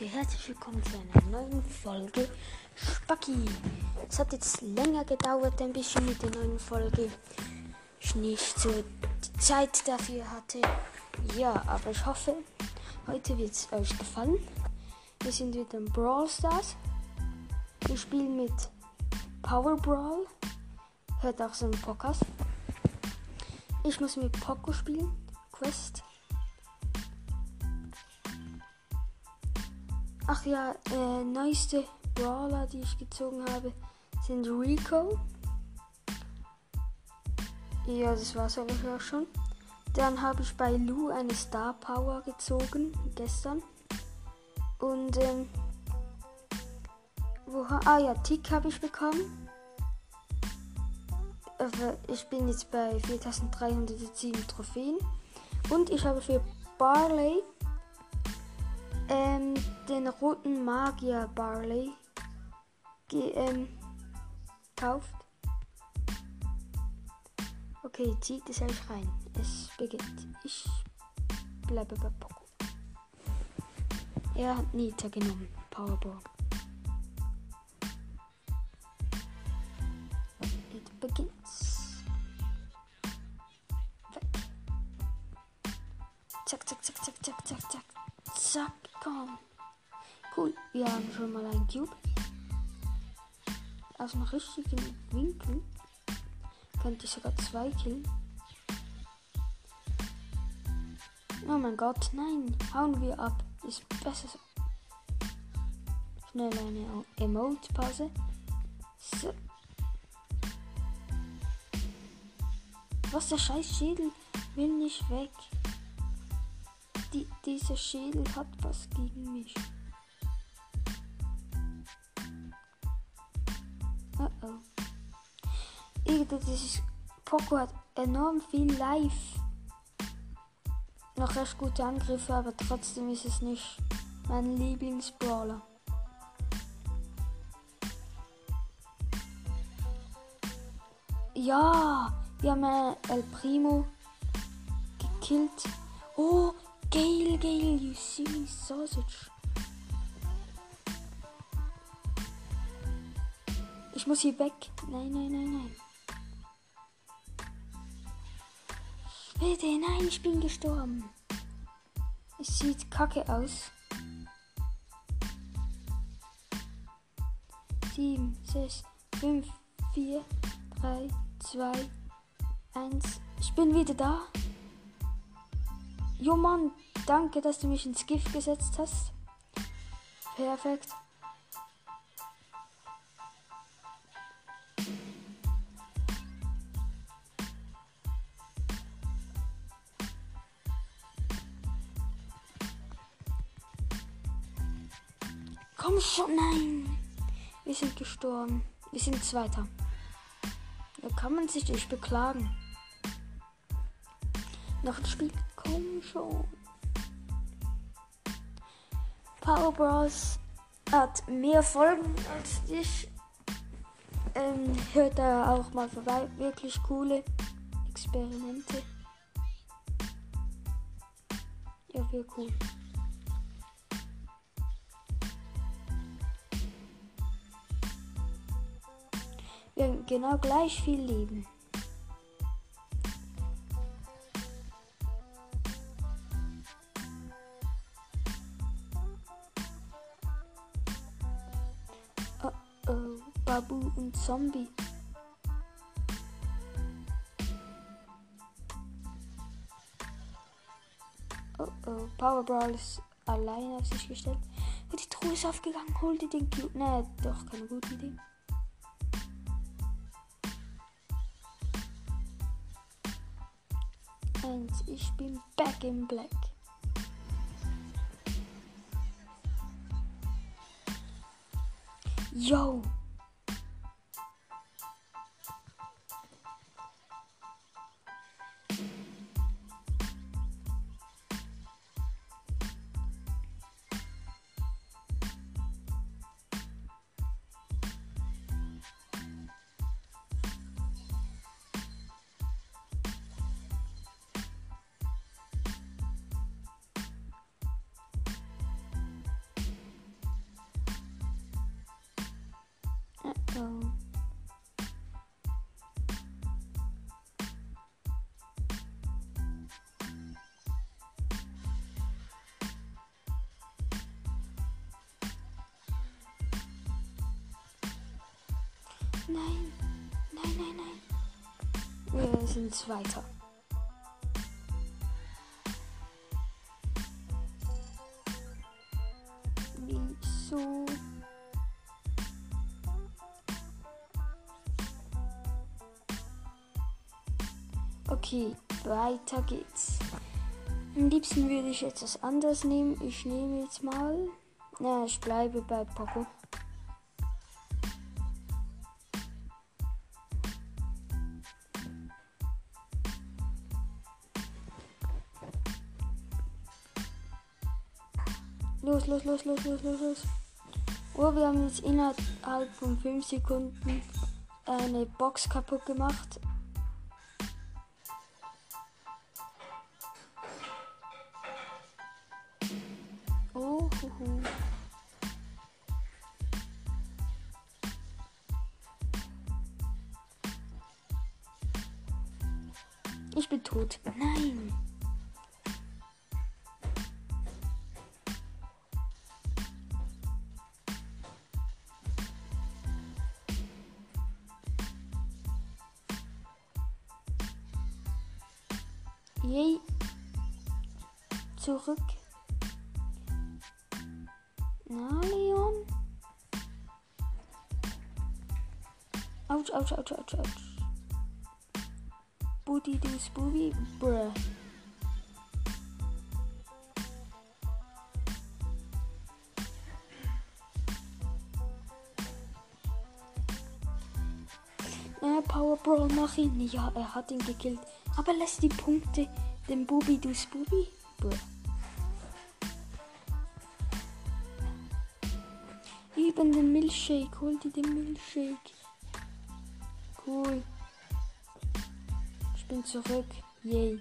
Leute, herzlich willkommen zu einer neuen Folge Spacki. Es hat jetzt länger gedauert, ein bisschen mit der neuen Folge. Ich nicht so die Zeit dafür hatte. Ja, aber ich hoffe, heute wird es euch gefallen. Wir sind wieder im Brawl Stars. Wir spielen mit Power Brawl. Hört auch so einen Podcast. Ich muss mit Poco spielen. Quest. Ach ja, äh, neueste Brawler, die ich gezogen habe, sind Rico. Ja, das war's eigentlich auch schon. Dann habe ich bei Lu eine Star Power gezogen, gestern. Und, ähm, wo, ah ja, Tick habe ich bekommen. Ich bin jetzt bei 4307 Trophäen. Und ich habe für Barley ähm, den roten Magier Barley ge ähm. Okay, zieht es euch rein. Es beginnt. Ich bleibe bei Poco. Er hat Nita genommen. Powerball. Schon mal einen Cube. Aus einem richtigen Winkel könnte ich sogar zwei killen. Oh mein Gott, nein. Hauen wir ab. Ist besser so. Schnell eine Emote-Pause. So. Was, der scheiß Schädel will nicht weg. Die, dieser Schädel hat was gegen mich. Oh oh. Dieses Poco hat enorm viel Life. Noch recht gute Angriffe, aber trotzdem ist es nicht mein Lieblingsbrawler. Ja, wir haben El Primo gekillt. Oh, Gale, Gale, you silly sausage. Muss hier weg. Nein, nein, nein, nein. Bitte, nein, ich bin gestorben. Es sieht kacke aus. 7, 6, 5, 4, 3, 2, 1. Ich bin wieder da. Jo Mann, danke, dass du mich ins Gift gesetzt hast. Perfekt. Schon, nein. Wir sind gestorben. Wir sind Zweiter. Da kann man sich nicht beklagen. Noch ein Spiel. Komm schon. Power Bros. hat mehr Folgen als ich. Ähm, hört da auch mal vorbei. Wirklich coole Experimente. Ja, wäre cool. Genau gleich viel Leben. Babu und Zombie. Oh oh, Power Brawl ist alleine auf sich gestellt. Die Truhe ist aufgegangen. Hol dir den Cube. Ne, doch, keine gute Idee. Ich bin back in black. Yo! Oh. Nein, nein, nein, nein. Wir sind Zweiter. Weiter geht's. Am liebsten würde ich jetzt was anderes nehmen. Ich nehme jetzt mal. Na, ich bleibe bei Poco. Los, los, los, los, los, los, los. Oh, wir haben jetzt innerhalb von 5 Sekunden eine Box kaputt gemacht. Huhu. Ich bin tot. Nein. Power Brawl, mach ihn. Ja, er hat ihn gekillt. Aber lässt die Punkte dem Bubi du Spooby? Bruh. Eben den Milchshake. Hol dir den Milchshake. Cool. Ich bin zurück. Yay.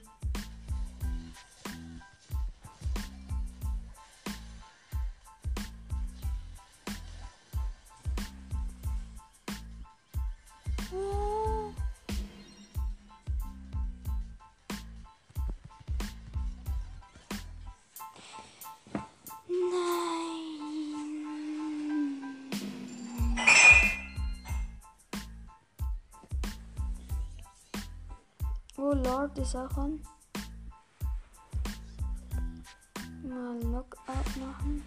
Ist auch an. Mal Knockout machen.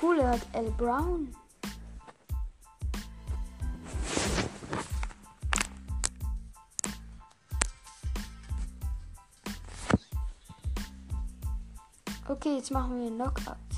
Cool, er hat L. Brown. Okay, jetzt machen wir Knockout.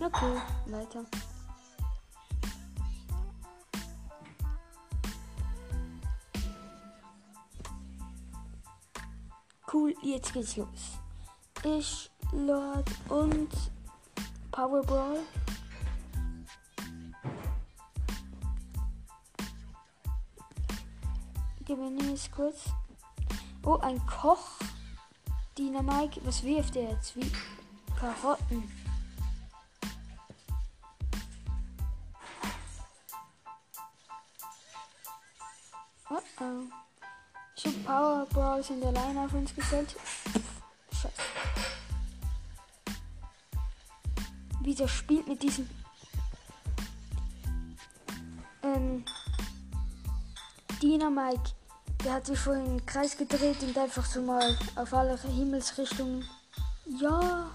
Okay, weiter. Cool, jetzt geht's los. Ich, Lord und Power Brawl. Gewinne es kurz. Oh, ein Koch. Dynamike. Was wirft er jetzt? Wie Karotten. Oh. Ich hab Power Brawls in der Line auf uns gestellt. Scheiße. Wie der spielt mit diesem. Ähm. Dynamike. Der hat sich vorhin im Kreis gedreht und einfach so mal auf alle Himmelsrichtungen. Ja.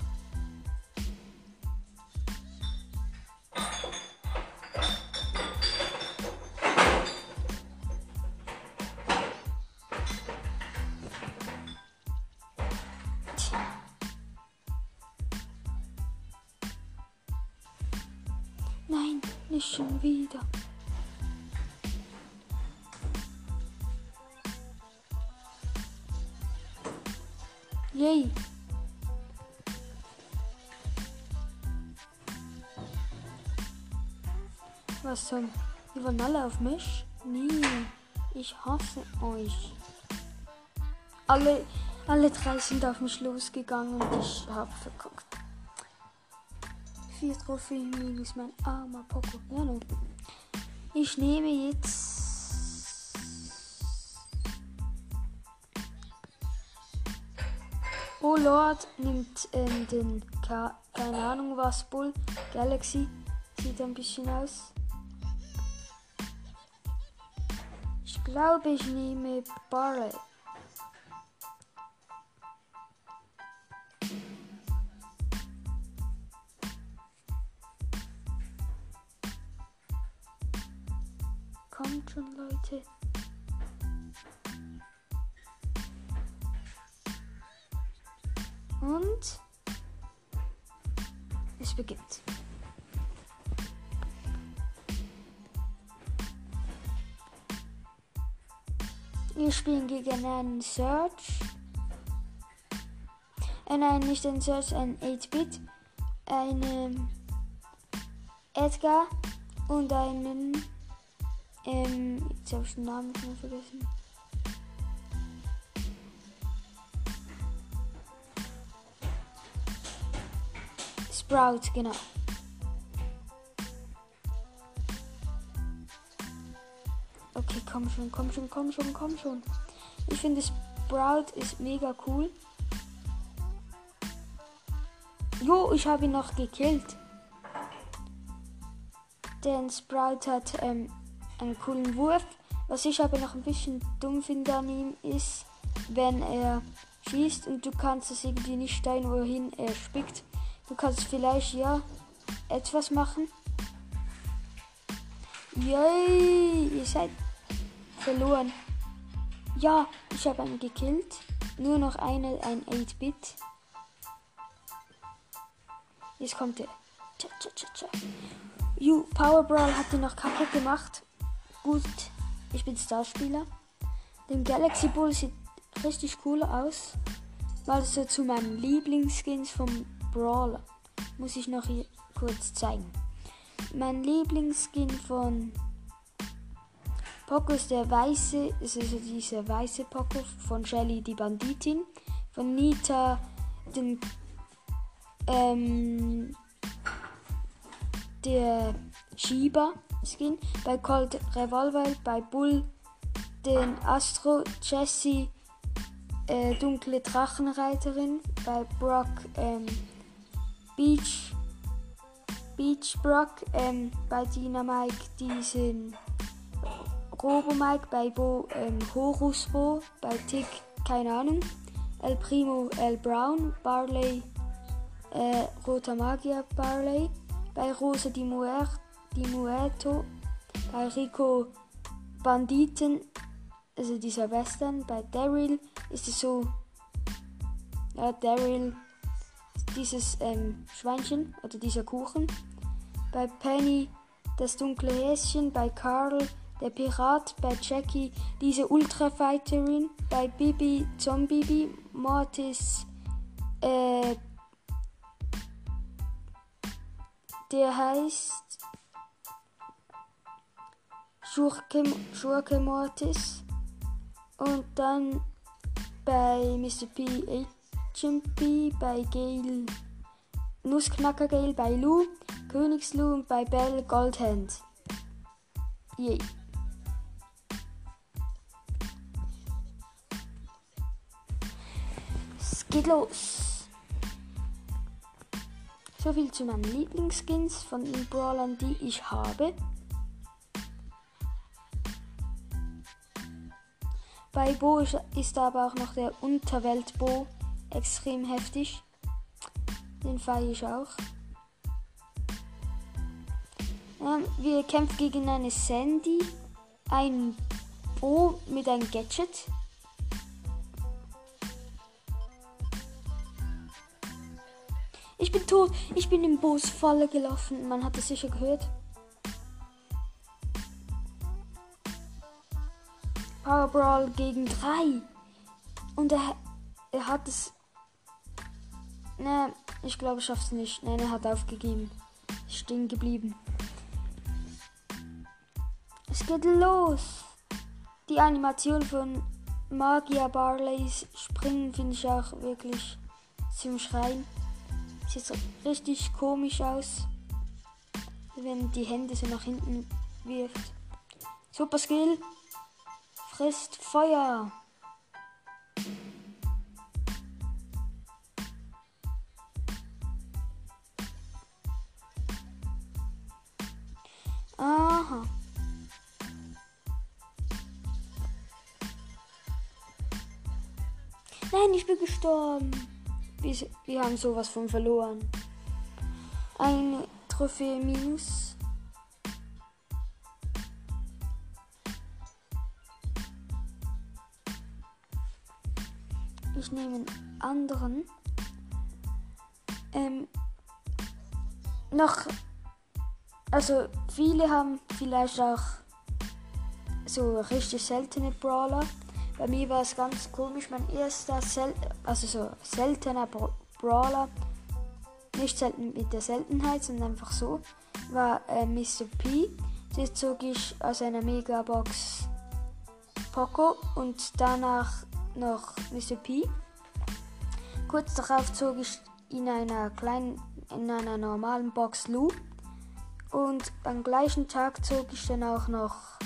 Nein, nicht schon wieder. Yay. Was zum? Die waren alle auf mich? Nee, Ich hasse euch. Alle, alle drei sind auf mich losgegangen und ich habe verkackt. Vier Trophäen minus mein armer Poco. Ja, no. Ich nehme jetzt. Oh Lord nimmt ähm, den, Ka keine Ahnung was, Bull Galaxy. Sieht ein bisschen aus. Ich glaube, ich nehme Barley. Kommt schon, Leute. Und es beginnt. Wir spielen gegen einen Search. Äh, nein, nicht ein Search, ein 8-Bit. Einen Edgar und einen. Ähm, jetzt habe ich den Namen schon vergessen. Sprout, genau. Okay, komm schon, komm schon, komm schon, komm schon. Ich finde Sprout ist mega cool. Jo, ich habe ihn noch gekillt. Denn Sprout hat ähm, einen coolen Wurf. Was ich aber noch ein bisschen dumm finde an ihm ist, wenn er schießt und du kannst es irgendwie nicht steuern, wohin er spickt. Du kannst vielleicht ja etwas machen. Yay, ihr seid verloren. Ja, ich habe einen gekillt. Nur noch eine, ein 8-Bit. Jetzt kommt der. Tja, tja, tja, tja. You, Power Brawl hat ihn noch kaputt gemacht. Gut, ich bin Starspieler. Den Galaxy Bull sieht richtig cool aus. Weil es so zu meinen Lieblingsskins vom Brawler. Muss ich noch hier kurz zeigen. Mein Lieblingsskin von Poco ist der weiße, ist also dieser weiße Poco von Shelly die Banditin. Von Nita den ähm, der Shiba Skin. Bei Colt Revolver, bei Bull den Astro, Jessie äh, dunkle Drachenreiterin, bei Brock ähm, Beach Beach Brock, ähm, bei Dynamike diesen Robo Mike, bei Bo ähm, Horus Bo, bei Tick keine Ahnung, El Primo El Brown, Barley äh, Roter Magier Barley, bei Rosa Di, Muer, Di Muerto, bei Rico Banditen, also dieser Western, bei Daryl ist es so, ja, Daryl, dieses ähm, Schweinchen oder dieser Kuchen, bei Penny das dunkle Häschen, bei Carl der Pirat, bei Jackie diese Ultrafighterin, bei Bibi Zombie, Mortis äh, der heißt Schurke, Schurke Mortis und dann bei Mr. P HMP, bei Gale Nussknacker Gale, bei Lou, Königslou und bei Belle Goldhand. Yay. Es geht los. So viel zu meinen Lieblingsskins von den Brawlern, die ich habe. Bei Bo ist aber auch noch der Unterwelt-Bo extrem heftig. Den feiere ich auch. Ähm, wir kämpfen gegen eine Sandy, ein Bo mit einem Gadget. Ich bin tot. Ich bin im Bo's Falle gelaufen. Man hat es sicher gehört. Power Brawl gegen 3. Und er, er hat es Ne, ich glaube, ich schaff's nicht. Nein, er hat aufgegeben. Stehen geblieben. Es geht los. Die Animation von Magia Barleys Springen finde ich auch wirklich zum Schreien. Sieht richtig komisch aus, wenn die Hände so nach hinten wirft. Super Skill. Frisst Feuer. Aha. Nein, ich bin gestorben. Wir, haben sowas von verloren. Eine Trophäe minus. Ich nehme einen anderen. Ähm, noch, also viele haben vielleicht auch so richtig seltene Brawler. Bei mir war es ganz komisch. Mein erster, Sel also so seltener Bra Brawler, nicht selten mit der Seltenheit, sondern einfach so, war äh, Mr. P. Den zog ich aus einer Megabox Poco und danach noch Mr. P. Kurz darauf zog ich in einer kleinen, in einer normalen Box Lou. Und am gleichen Tag zog ich dann auch noch,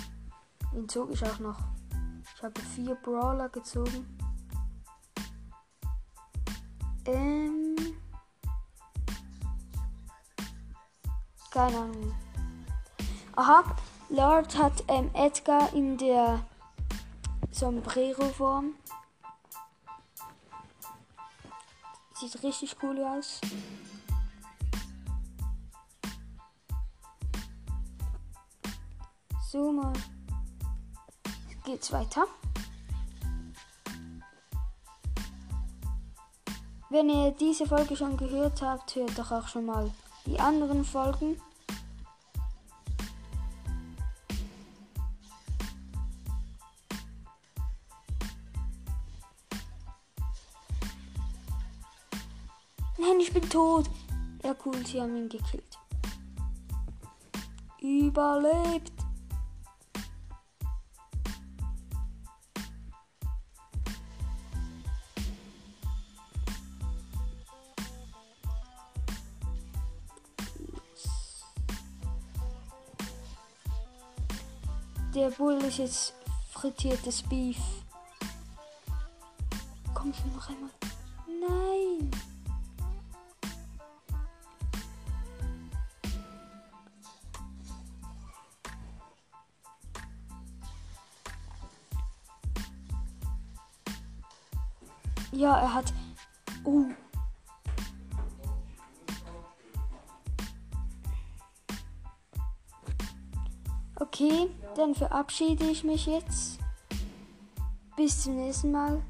wen zog ich auch noch? Ich habe vier Brawler gezogen. Ähm. Keine Ahnung. Aha, Lord hat ähm, Edgar in der Sombrero-Form. Sieht richtig cool aus. So mal geht's weiter. Wenn ihr diese Folge schon gehört habt, hört doch auch schon mal die anderen Folgen. Nein, ich bin tot. Ja, cool, sie haben ihn gekillt. Überlebt. Der Bull ist jetzt frittiertes Beef. Komm schon noch einmal. Nein. Ja, er hat. Oh. Okay, dann verabschiede ich mich jetzt. Bis zum nächsten Mal.